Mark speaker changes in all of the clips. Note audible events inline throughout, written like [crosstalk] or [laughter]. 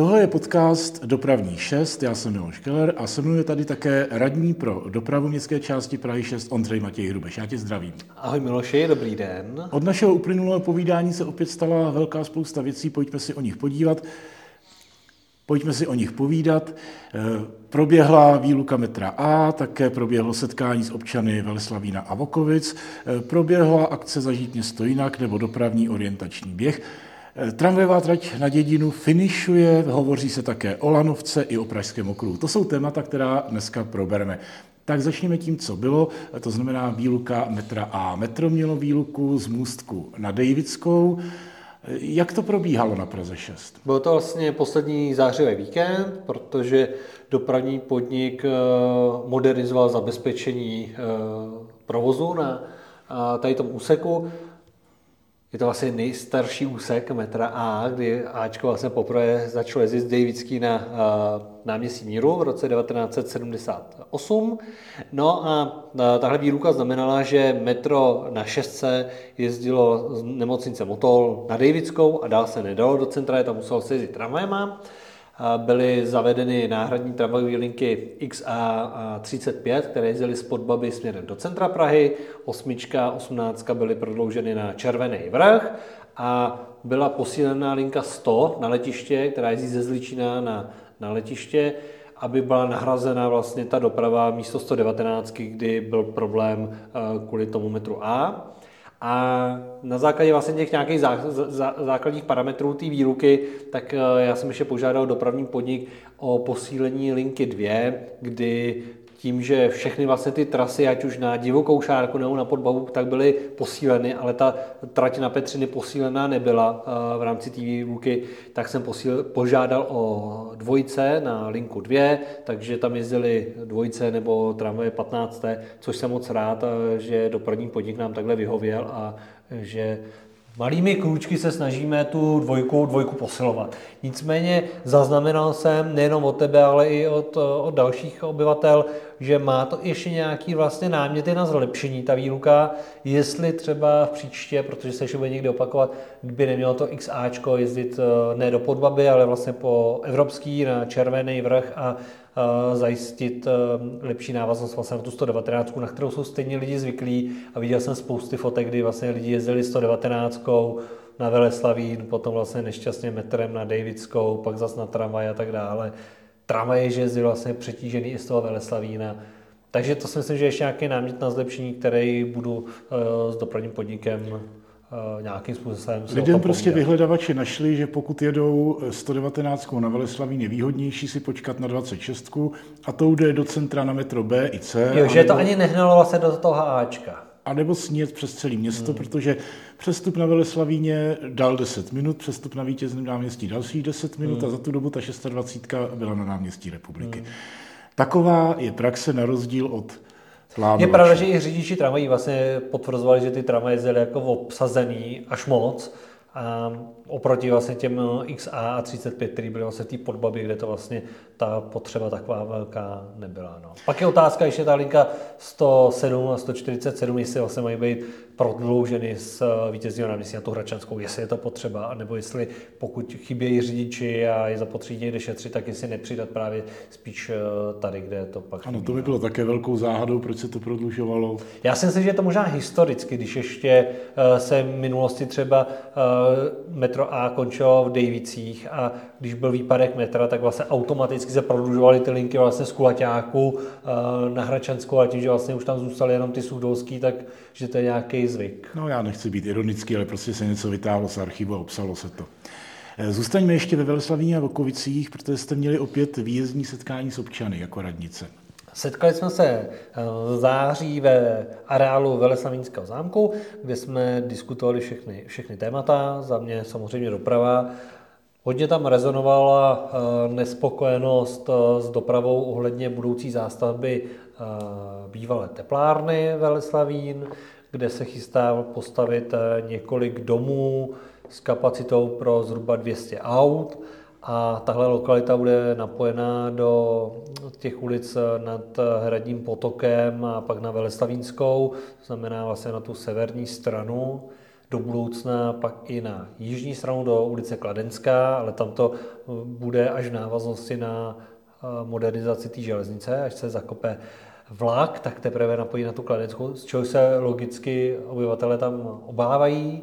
Speaker 1: Tohle je podcast Dopravní 6, já jsem Miloš Keller a se mnou je tady také radní pro dopravu městské části Prahy 6 Ondřej Matěj Hrubeš. Já tě zdravím.
Speaker 2: Ahoj Miloši, dobrý den.
Speaker 1: Od našeho uplynulého povídání se opět stala velká spousta věcí, pojďme si o nich podívat. Pojďme si o nich povídat. Eh, proběhla výluka metra A, také proběhlo setkání s občany Veleslavína a Vokovic, eh, proběhla akce Zažít město jinak nebo dopravní orientační běh. Eh, tramvajová trať na dědinu finišuje, hovoří se také o Lanovce i o Pražském okruhu. To jsou témata, která dneska probereme. Tak začněme tím, co bylo, to znamená výluka metra A. Metro mělo výluku z Můstku na Davidskou. Jak to probíhalo na Praze 6?
Speaker 2: Byl to vlastně poslední zářivý víkend, protože dopravní podnik eh, modernizoval zabezpečení eh, provozu na tady tom úseku. Je to vlastně nejstarší úsek metra A, kdy Ačko vlastně poprvé začalo jezdit Davidský na náměstí Míru v roce 1978. No a tahle výruka znamenala, že metro na šestce jezdilo z nemocnice Motol na Davidskou a dál se nedalo do centra, tam muselo se jezdit tramvajema byly zavedeny náhradní tramvajové linky XA35, které jezdily z Podbaby směrem do centra Prahy, osmička, osmnáctka byly prodlouženy na Červený vrch a byla posílená linka 100 na letiště, která jezdí ze Zličína na, na letiště, aby byla nahrazena vlastně ta doprava místo 119, kdy byl problém eh, kvůli tomu metru A. A na základě vlastně těch nějakých zá, zá, základních parametrů té výruky, tak eh, já jsem ještě požádal dopravní podnik o posílení linky 2, kdy tím, že všechny vlastně ty trasy, ať už na divokou šárku nebo na podbavu, tak byly posíleny, ale ta trať na Petřiny posílená nebyla v rámci té výluky, tak jsem posíl, požádal o dvojce na linku 2, takže tam jezdili dvojce nebo tramvaje 15, což jsem moc rád, že dopravní podnik nám takhle vyhověl a že Malými krůčky se snažíme tu dvojku, dvojku posilovat. Nicméně zaznamenal jsem nejenom od tebe, ale i od, od dalších obyvatel, že má to ještě nějaký vlastně náměty na zlepšení, ta výluka, jestli třeba v příště, protože se ještě bude někdy opakovat, by nemělo to XAčko jezdit eh, ne do Podbaby, ale vlastně po evropský na červený vrch a zajistit eh, lepší návaznost vlastně na tu 119, na kterou jsou stejně lidi zvyklí a viděl jsem spousty fotek, kdy vlastně lidi jezdili 119 na Veleslavín, potom vlastně nešťastně metrem na Davidskou, pak zas na tramvaj a tak dále. Tramvaj že vlastně přetížený i z toho Veleslavína. Takže to si myslím, že je ještě nějaký námět na zlepšení, který budu eh, s dopravním podnikem Eh, nějakým způsobem
Speaker 1: Lidem prostě vyhledavači našli, že pokud jedou 119 na Veleslavín je výhodnější si počkat na 26 a to jde do centra na metro B i C.
Speaker 2: Jo, že nebo, to ani nehnalo vlastně do toho Ačka.
Speaker 1: A nebo sníjet přes celé město, hmm. protože přestup na Veleslavíně dal 10 minut, přestup na vítězném náměstí dalších 10 minut hmm. a za tu dobu ta 26 byla na náměstí republiky. Hmm. Taková je praxe na rozdíl od
Speaker 2: Je pravda, že i řidiči tramvají vlastně potvrzovali, že ty tramvaje jezdily jako obsazený až moc. A oproti vlastně těm XA a 35, který byly vlastně v té podbabě, kde to vlastně ta potřeba taková velká nebyla. No. Pak je otázka ještě ta linka 107 a 147, jestli vlastně mají být prodlouženy z vítězního náměstí na tu Hračanskou, jestli je to potřeba, nebo jestli pokud chybějí řidiči a je zapotřebí někde šetřit, tak jestli nepřidat právě spíš eh, tady, kde to pak
Speaker 1: Ano, to by bylo také velkou záhadou, proč se to prodlužovalo.
Speaker 2: Já si myslím, že je to možná historicky, když ještě eh, se v minulosti třeba eh, metro A končilo v Davicích a když byl výpadek metra, tak vlastně automaticky se prodlužovaly ty linky vlastně z Kulaťáku na Hračanskou a tím, že vlastně už tam zůstaly jenom ty sudovský, tak že to je nějaký zvyk.
Speaker 1: No já nechci být ironický, ale prostě se něco vytáhlo z archivu a obsalo se to. Eh, zůstaňme ještě ve Veleslavíně a Vokovicích, protože jste měli opět výjezdní setkání s občany jako radnice.
Speaker 2: Setkali jsme se eh, v září ve areálu Veleslavínského zámku, kde jsme diskutovali všechny, všechny témata, za mě samozřejmě doprava. Hodně tam rezonovala eh, nespokojenost s dopravou ohledně budoucí zástavby bývalé teplárny Veleslavín, kde se chystá postavit eh, několik domů s kapacitou pro zhruba 200 aut. A tahle lokalita bude napojená do těch ulic nad Hradním potokem a pak na Veleslavínskou, to znamená vlastně na tu severní stranu. do budoucna pak i na jižní stranu do ulice Kladenská, ale tam to bude až v návaznosti na modernizaci té železnice, až se zakope vlak, tak teprve napojí na tu Kladenskou, z čeho se logicky obyvatele tam obávají,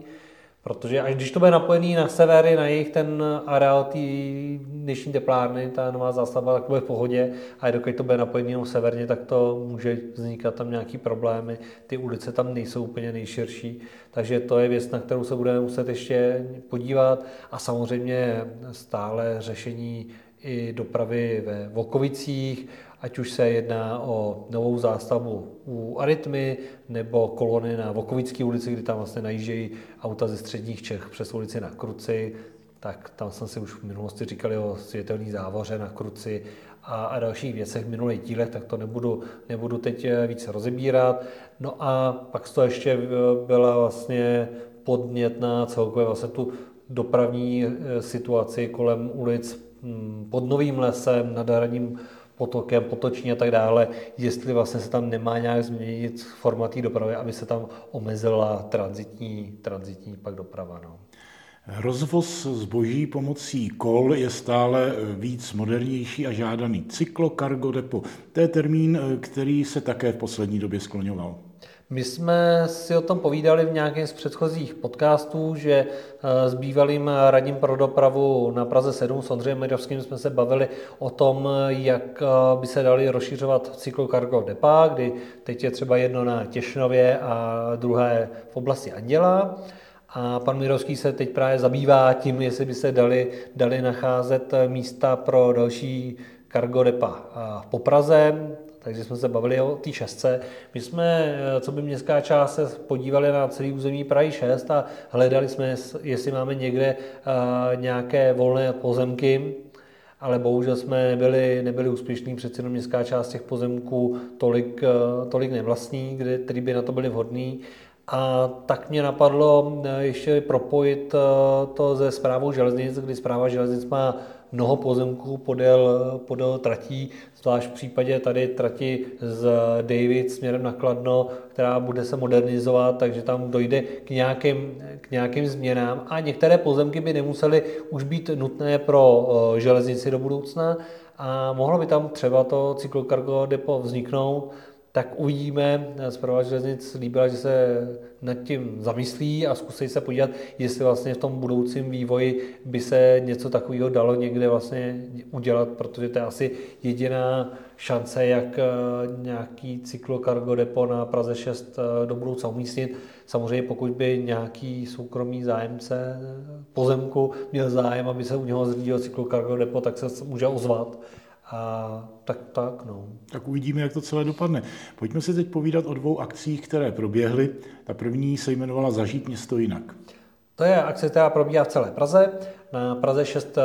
Speaker 2: protože až když to bude napojený na severy, na jejich ten areál té dnešní teplárny, ta nová zástavba, tak bude v pohodě. A dokud to bude napojený jenom severně, tak to může vznikat tam nějaký problémy. Ty ulice tam nejsou úplně nejširší, takže to je věc, na kterou se budeme muset ještě podívat. A samozřejmě stále řešení i dopravy ve Vokovicích, ať už se jedná o novou zástavu u Arytmy nebo kolony na Vokovické ulici, kdy tam vlastně najíždějí auta ze středních Čech přes ulici na Kruci, tak tam jsem si už v minulosti říkali o světelné závoře na Kruci a, a dalších věcech v minulých dílech, tak to nebudu, nebudu teď eh, více rozebírat. No a pak to ještě eh, byla vlastně podnět na celkově vlastně tu dopravní eh, situaci kolem ulic hm, pod Novým lesem, nad Hradním potokem, potoční a tak dále, jestli vlastně se tam nemá nějak změnit format té dopravy, aby se tam omezila transitní, transitní pak doprava. No.
Speaker 1: Rozvoz zboží pomocí kol je stále víc modernější a žádaný. Cyklo cargo depo. To je termín, který se také v poslední době skloňoval.
Speaker 2: My jsme si o tom povídali v nějakém z předchozích podcastů, že eh, s bývalým radním pro dopravu na Praze 7 s Ondřejem Medovským jsme se bavili o tom, jak eh, by se dali rozšiřovat cyklokargo depa, kdy teď je třeba jedno na Těšnově a druhé v oblasti Anděla. A pan Mirovský se teď právě zabývá tím, jestli by se dali, dali nacházet místa pro další cargo depa po Praze takže jsme se bavili o té šestce. My jsme, eh, co by městská část, se podívali na celý území Prahy 6 a hledali jsme, jestli máme někde eh, nějaké volné pozemky, ale bohužel jsme nebyli, nebyli úspěšní, přece jenom městská část těch pozemků tolik, eh, tolik nevlastní, kde, který by na to byly vhodný. A tak mě napadlo ještě propojit to ze zprávou železnic, kdy zpráva železnic má mnoho pozemků podél, podél tratí, zvlášť v případě tady trati z David směrem na Kladno, která bude se modernizovat, takže tam dojde k nějakým, k nějakým změnám. A některé pozemky by nemusely už být nutné pro eh, železnici do budoucna a mohlo by tam třeba to cyklokargo depo vzniknout, tak uvidíme. Zpráva železnic líbila, že se nad tím zamyslí a zkusí se podívat, jestli vlastně v tom budoucím vývoji by se něco takového dalo někde vlastně udělat, protože to je asi jediná šance, jak eh, nějaký cyklokargo depo na Praze 6 eh, do budoucna umístit. Samozřejmě pokud by nějaký soukromý zájemce eh, pozemku měl zájem, aby se u něho zřídil cyklokargo depo, tak se může ozvat a tak, tak, no.
Speaker 1: Tak uvidíme, jak to celé dopadne. Pojďme si teď povídat o dvou akcích, které proběhly. Ta první se jmenovala Zažít město jinak.
Speaker 2: To je akce, která probíhá v celé Praze. Na Praze 6 eh,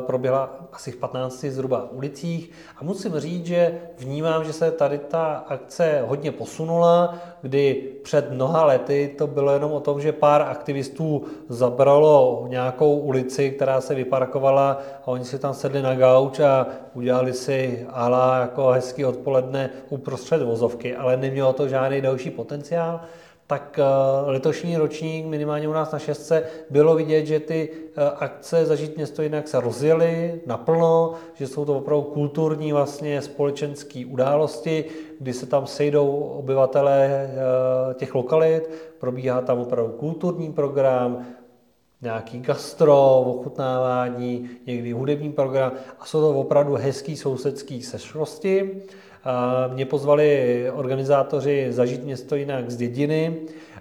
Speaker 2: proběhla asi v 15 zhruba ulicích. A musím říct, že vnímám, že se tady ta akce hodně posunula, kdy před mnoha lety to bylo jenom o tom, že pár aktivistů zabralo nějakou ulici, která se vyparkovala a oni si tam sedli na gauč a udělali si ala jako hezký odpoledne uprostřed vozovky, ale nemělo to žádný další potenciál tak eh, letošní ročník, minimálně u nás na šestce, bylo vidět, že ty eh, akce Zažít město jinak se rozjely naplno, že jsou to opravdu kulturní vlastně společenské události, kdy se tam sejdou obyvatelé eh, těch lokalit, probíhá tam opravdu kulturní program, nějaký gastro, ochutnávání, někdy hudební program a jsou to opravdu hezký sousedský sešlosti. Mě pozvali organizátoři Zažít město jinak z dědiny,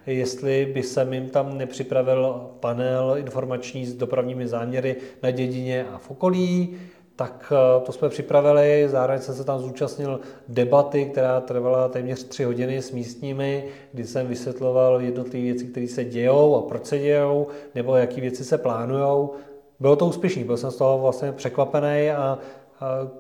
Speaker 2: jestli by se jim tam nepřipravil panel informační s dopravními záměry na dědině a v okolí, tak eh, to jsme připravili, zároveň jsem se tam zúčastnil debaty, která trvala téměř tři hodiny s místními, kdy jsem vysvětloval jednotlivé věci, které se dějou a proč se dějou, nebo jaké věci se plánují. Bylo to úspěšný, byl jsem z toho vlastně překvapený a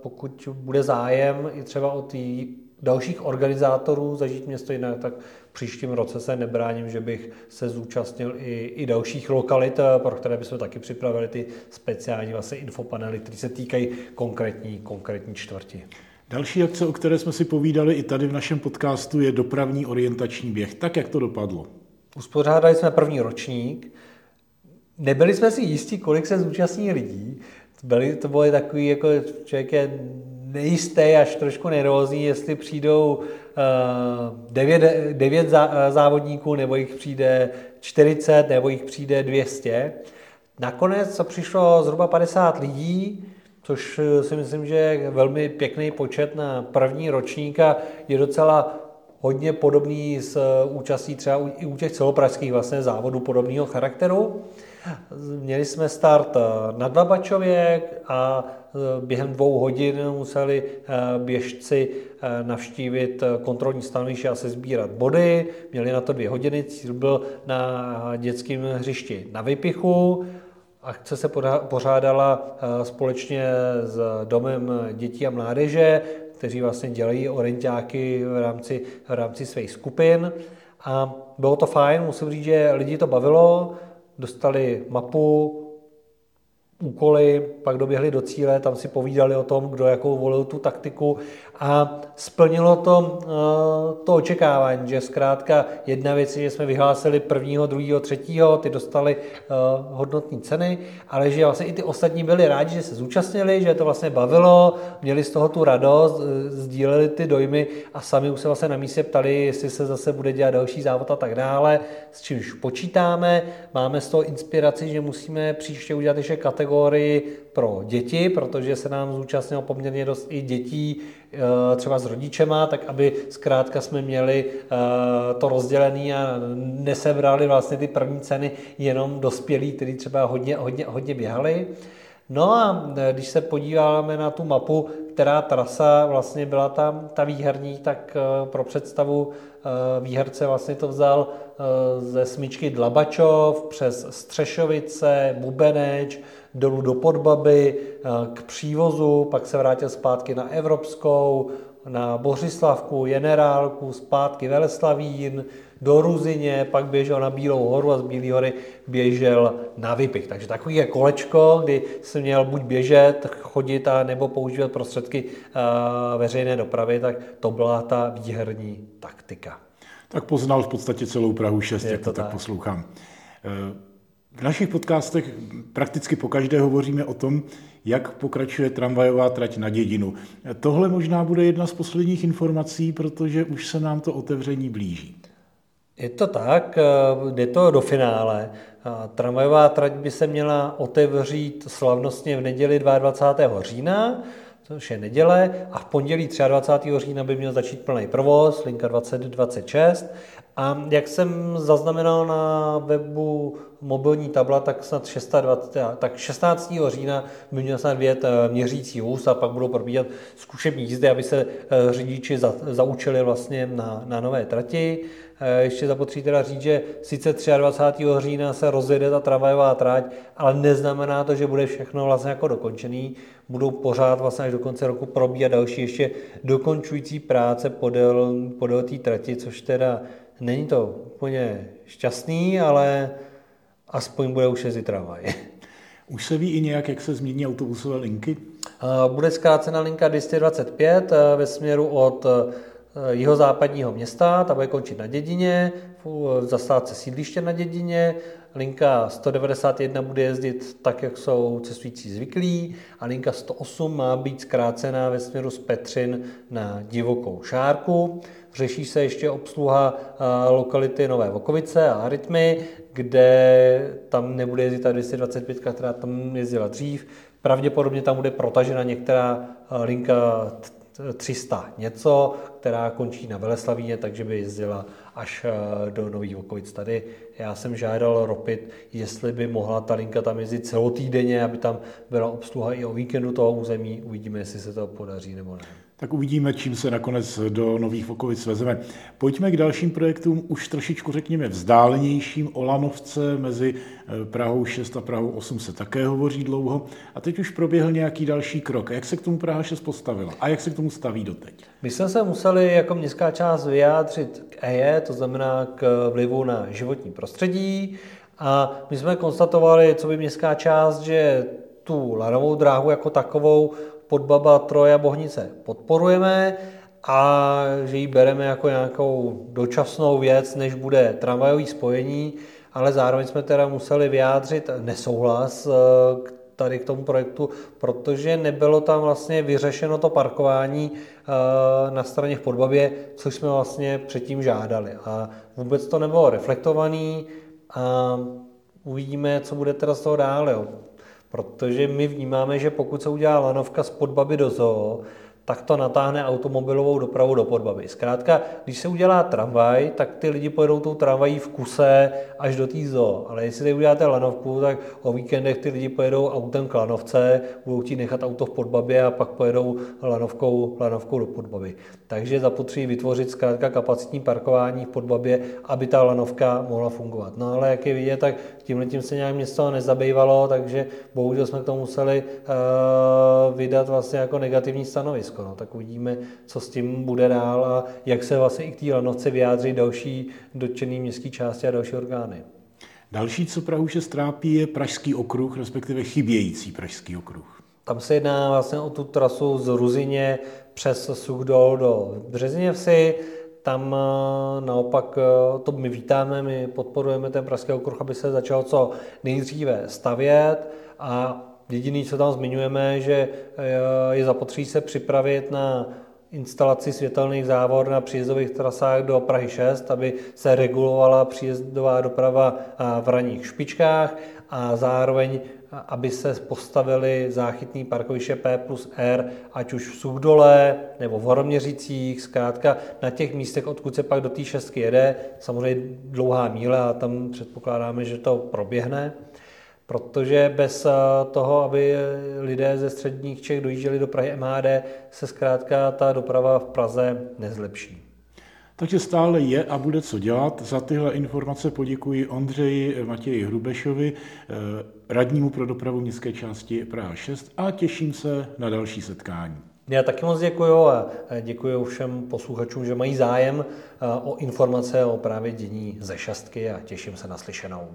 Speaker 2: pokud bude zájem i třeba o ty dalších organizátorů zažít město jinak, tak v příštím roce se nebráním, že bych se zúčastnil i, i dalších lokalit, pro které bychom taky připravili ty speciální vlastně infopanely, které se týkají konkrétní, konkrétní čtvrti.
Speaker 1: Další akce, o které jsme si povídali i tady v našem podcastu, je dopravní orientační běh. Tak, jak to dopadlo?
Speaker 2: Uspořádali jsme první ročník. Nebyli jsme si jistí, kolik se zúčastní lidí. Byli, to bylo takový, jako člověk je nejistý, až trošku nervózní, jestli přijdou uh, devět, devět závodníků, nebo jich přijde 40, nebo jich přijde 200. Nakonec přišlo zhruba 50 lidí, což eh, si myslím, že je velmi pěkný počet na první ročník a je docela hodně podobný s eh, účastí třeba i u těch celopražských vlastně závodů podobného charakteru. Měli jsme start eh, na Dlabačově a během dvou hodin museli běžci navštívit kontrolní stanoviště a se sbírat body. Měli na to dvě hodiny, cíl byl na dětském hřišti na Vypichu. Akce se pořádala eh, společně s Domem dětí a mládeže, kteří vlastně dělají orientáky v rámci, v rámci svých skupin. A bylo to fajn, musím říct, že lidi to bavilo, dostali mapu, úkoly, pak doběhli do cíle, tam si povídali o tom, kdo jakou volil tu taktiku a splnilo to eh, to očekávání, že zkrátka jedna věc je, že jsme vyhlásili prvního, druhého, třetího, ty dostali eh, hodnotné ceny, ale že vlastně i ty ostatní byli rádi, že se zúčastnili, že to vlastně bavilo, měli z toho tu radost, eh, sdíleli ty dojmy a sami už se vlastně na místě ptali, jestli se zase bude dělat další závod a tak dále, s čímž počítáme, máme z toho inspiraci, že musíme příště udělat ještě kategorii pro děti, protože se nám zúčastnilo poměrně dost i dětí, třeba s rodičema, tak aby zkrátka jsme měli eh, to rozdělené a nesebrali vlastně ty první ceny jenom dospělí, kteří třeba hodně, hodně, hodně běhali. No a eh, když se podíváme na tu mapu, která trasa vlastně byla tam ta výherní, tak pro představu výherce vlastně to vzal ze smyčky Dlabačov přes Střešovice, Bubeneč, dolů do Podbaby, k přívozu, pak se vrátil zpátky na Evropskou, na Bořislavku, Generálku, zpátky Veleslavín, do Ruzině, pak běžel na Bílou horu a z Bílé hory běžel na Vypich. Takže takový je kolečko, kdy jsem měl buď běžet, chodit a nebo používat prostředky uh, veřejné dopravy, tak to byla ta výherní taktika.
Speaker 1: Tak poznal v podstatě celou Prahu 6, jak to tak, tak poslouchám. Uh, v našich podcastech prakticky po každé hovoříme o tom, jak pokračuje tramvajová trať na dědinu. Tohle možná bude jedna z posledních informací, protože už se nám to otevření blíží.
Speaker 2: Je to tak, jde to do finále. Tramvajová trať by se měla otevřít slavnostně v neděli 22. října, což je neděle, a v pondělí 23. října by měl začít plný provoz, linka 2026. A jak jsem zaznamenal na webu mobilní tabla, tak snad 26, tak 16. října by měl snad vět eh, měřící vůz a pak budou probíhat zkušební jízdy, aby se eh, řidiči za, zaučili vlastně na, na nové trati. Eh, ještě zapotří teda říct, že sice 23. října se rozjede ta tramvajová trať, ale neznamená to, že bude všechno vlastně jako dokončený. Budou pořád vlastně až do konce roku probíhat další ještě dokončující práce podél, podél té trati, což teda není to úplně šťastný, ale aspoň bude už jezdit tramvaj. [laughs]
Speaker 1: Už se ví i nějak, jak se změní autobusové linky?
Speaker 2: Bude zkrácena linka 225 eh, ve směru od eh, jihozápadního města, ta bude končit na Dědině, v zastávce sídliště na Dědině, linka 191 bude jezdit tak, jak jsou cestující zvyklí a linka 108 má být zkrácená ve směru z Petřin na divokou šárku. Řeší se ještě obsluha lokality Nové Vokovice a Arytmy, kde tam nebude jezdit ta 225, která tam jezdila dřív. Pravděpodobně tam bude protažena některá linka 300 něco, která končí na Veleslavíně, takže by jezdila až eh, do Nových Vokovic. Tady já jsem žádal Ropit, jestli by mohla ta linka tam jezdit celotýdenně, aby tam byla obsluha i o víkendu toho území. Uvidíme, jestli se to podaří nebo ne
Speaker 1: tak uvidíme, čím se nakonec do Nových Vokovic vezeme. Pojďme k dalším projektům, už trošičku řekněme vzdálenějším. O Lanovce mezi eh, Prahou 6 a Prahou 8 se také hovoří dlouho. A teď už proběhl nějaký další krok. Jak se k tomu Praha 6 postavila? A jak se k tomu staví doteď?
Speaker 2: My jsme se museli jako městská část vyjádřit k EE, to znamená k vlivu na životní prostředí. A my jsme konstatovali, co by městská část, že tu lanovou dráhu jako takovou Podbaba, Troja, Bohnice podporujeme, a že ji bereme jako nějakou dočasnou věc, než bude tramvajový spojení, ale zároveň jsme teda museli vyjádřit nesouhlas k tady k tomu projektu, protože nebylo tam vlastně vyřešeno to parkování eh, na straně v Podbabě, což jsme vlastně předtím žádali. A vůbec to nebylo reflektovaný a uvidíme, co bude teda z toho dále. Protože my vnímáme, že pokud se udělá lanovka z Podbaby do zoo, tak to natáhne automobilovou dopravu do Podbaby. Zkrátka, když se udělá tramvaj, tak ty lidi pojedou tou tramvají v kuse až do té zoo. Ale jestli tady uděláte lanovku, tak o víkendech ty lidi pojedou autem k lanovce, budou ti nechat auto v Podbabě a pak pojedou lanovkou, lanovkou do Podbaby. Takže zapotřebí vytvořit zkrátka kapacitní parkování v Podbabě, aby ta lanovka mohla fungovat. No ale jak je vidět, tak tímhle tím se nějak město nezabývalo, takže bohužel jsme k tomu museli uh, vydat vlastně jako negativní stanovisko. No, tak uvidíme, co s tím bude dál a jak se vlastně i k té lanovce vyjádří další dotčený městské části a další orgány.
Speaker 1: Další, co Prahu 6 trápí, je Pražský okruh, respektive chybějící Pražský okruh.
Speaker 2: Tam se jedná vlastně o tu trasu z Ruzině přes Sugdol do Březněvsi. Tam eh, naopak eh, to my vítáme, my podporujeme ten Pražský okruh, aby se začal co nejdříve stavět a Jediný, co tam zmiňujeme, že eh, je zapotřebí se připravit na instalaci světelných závor na příjezdových trasách do Prahy 6, aby se regulovala příjezdová doprava v ranních špičkách a zároveň aby se postavili záchytný parkoviště P plus R, ať už v Sugdole nebo v Horoměřicích, zkrátka na těch místech, odkud se pak do té šestky jede, samozřejmě dlouhá míle a tam předpokládáme, že to proběhne. Protože bez eh, toho, aby lidé ze středních Čech dojížděli do Prahy MHD, se zkrátka ta doprava v Praze nezlepší.
Speaker 1: Takže stále je a bude co dělat. Za tyhle informace poděkuji Ondřeji Matěji Hrubešovi, eh, radnímu pro dopravu městské části Praha 6 a těším se na další setkání.
Speaker 2: Já taky moc děkuji a děkuji všem posluchačům, že mají zájem eh, o informace o právě dění ze šestky a těším se na slyšenou.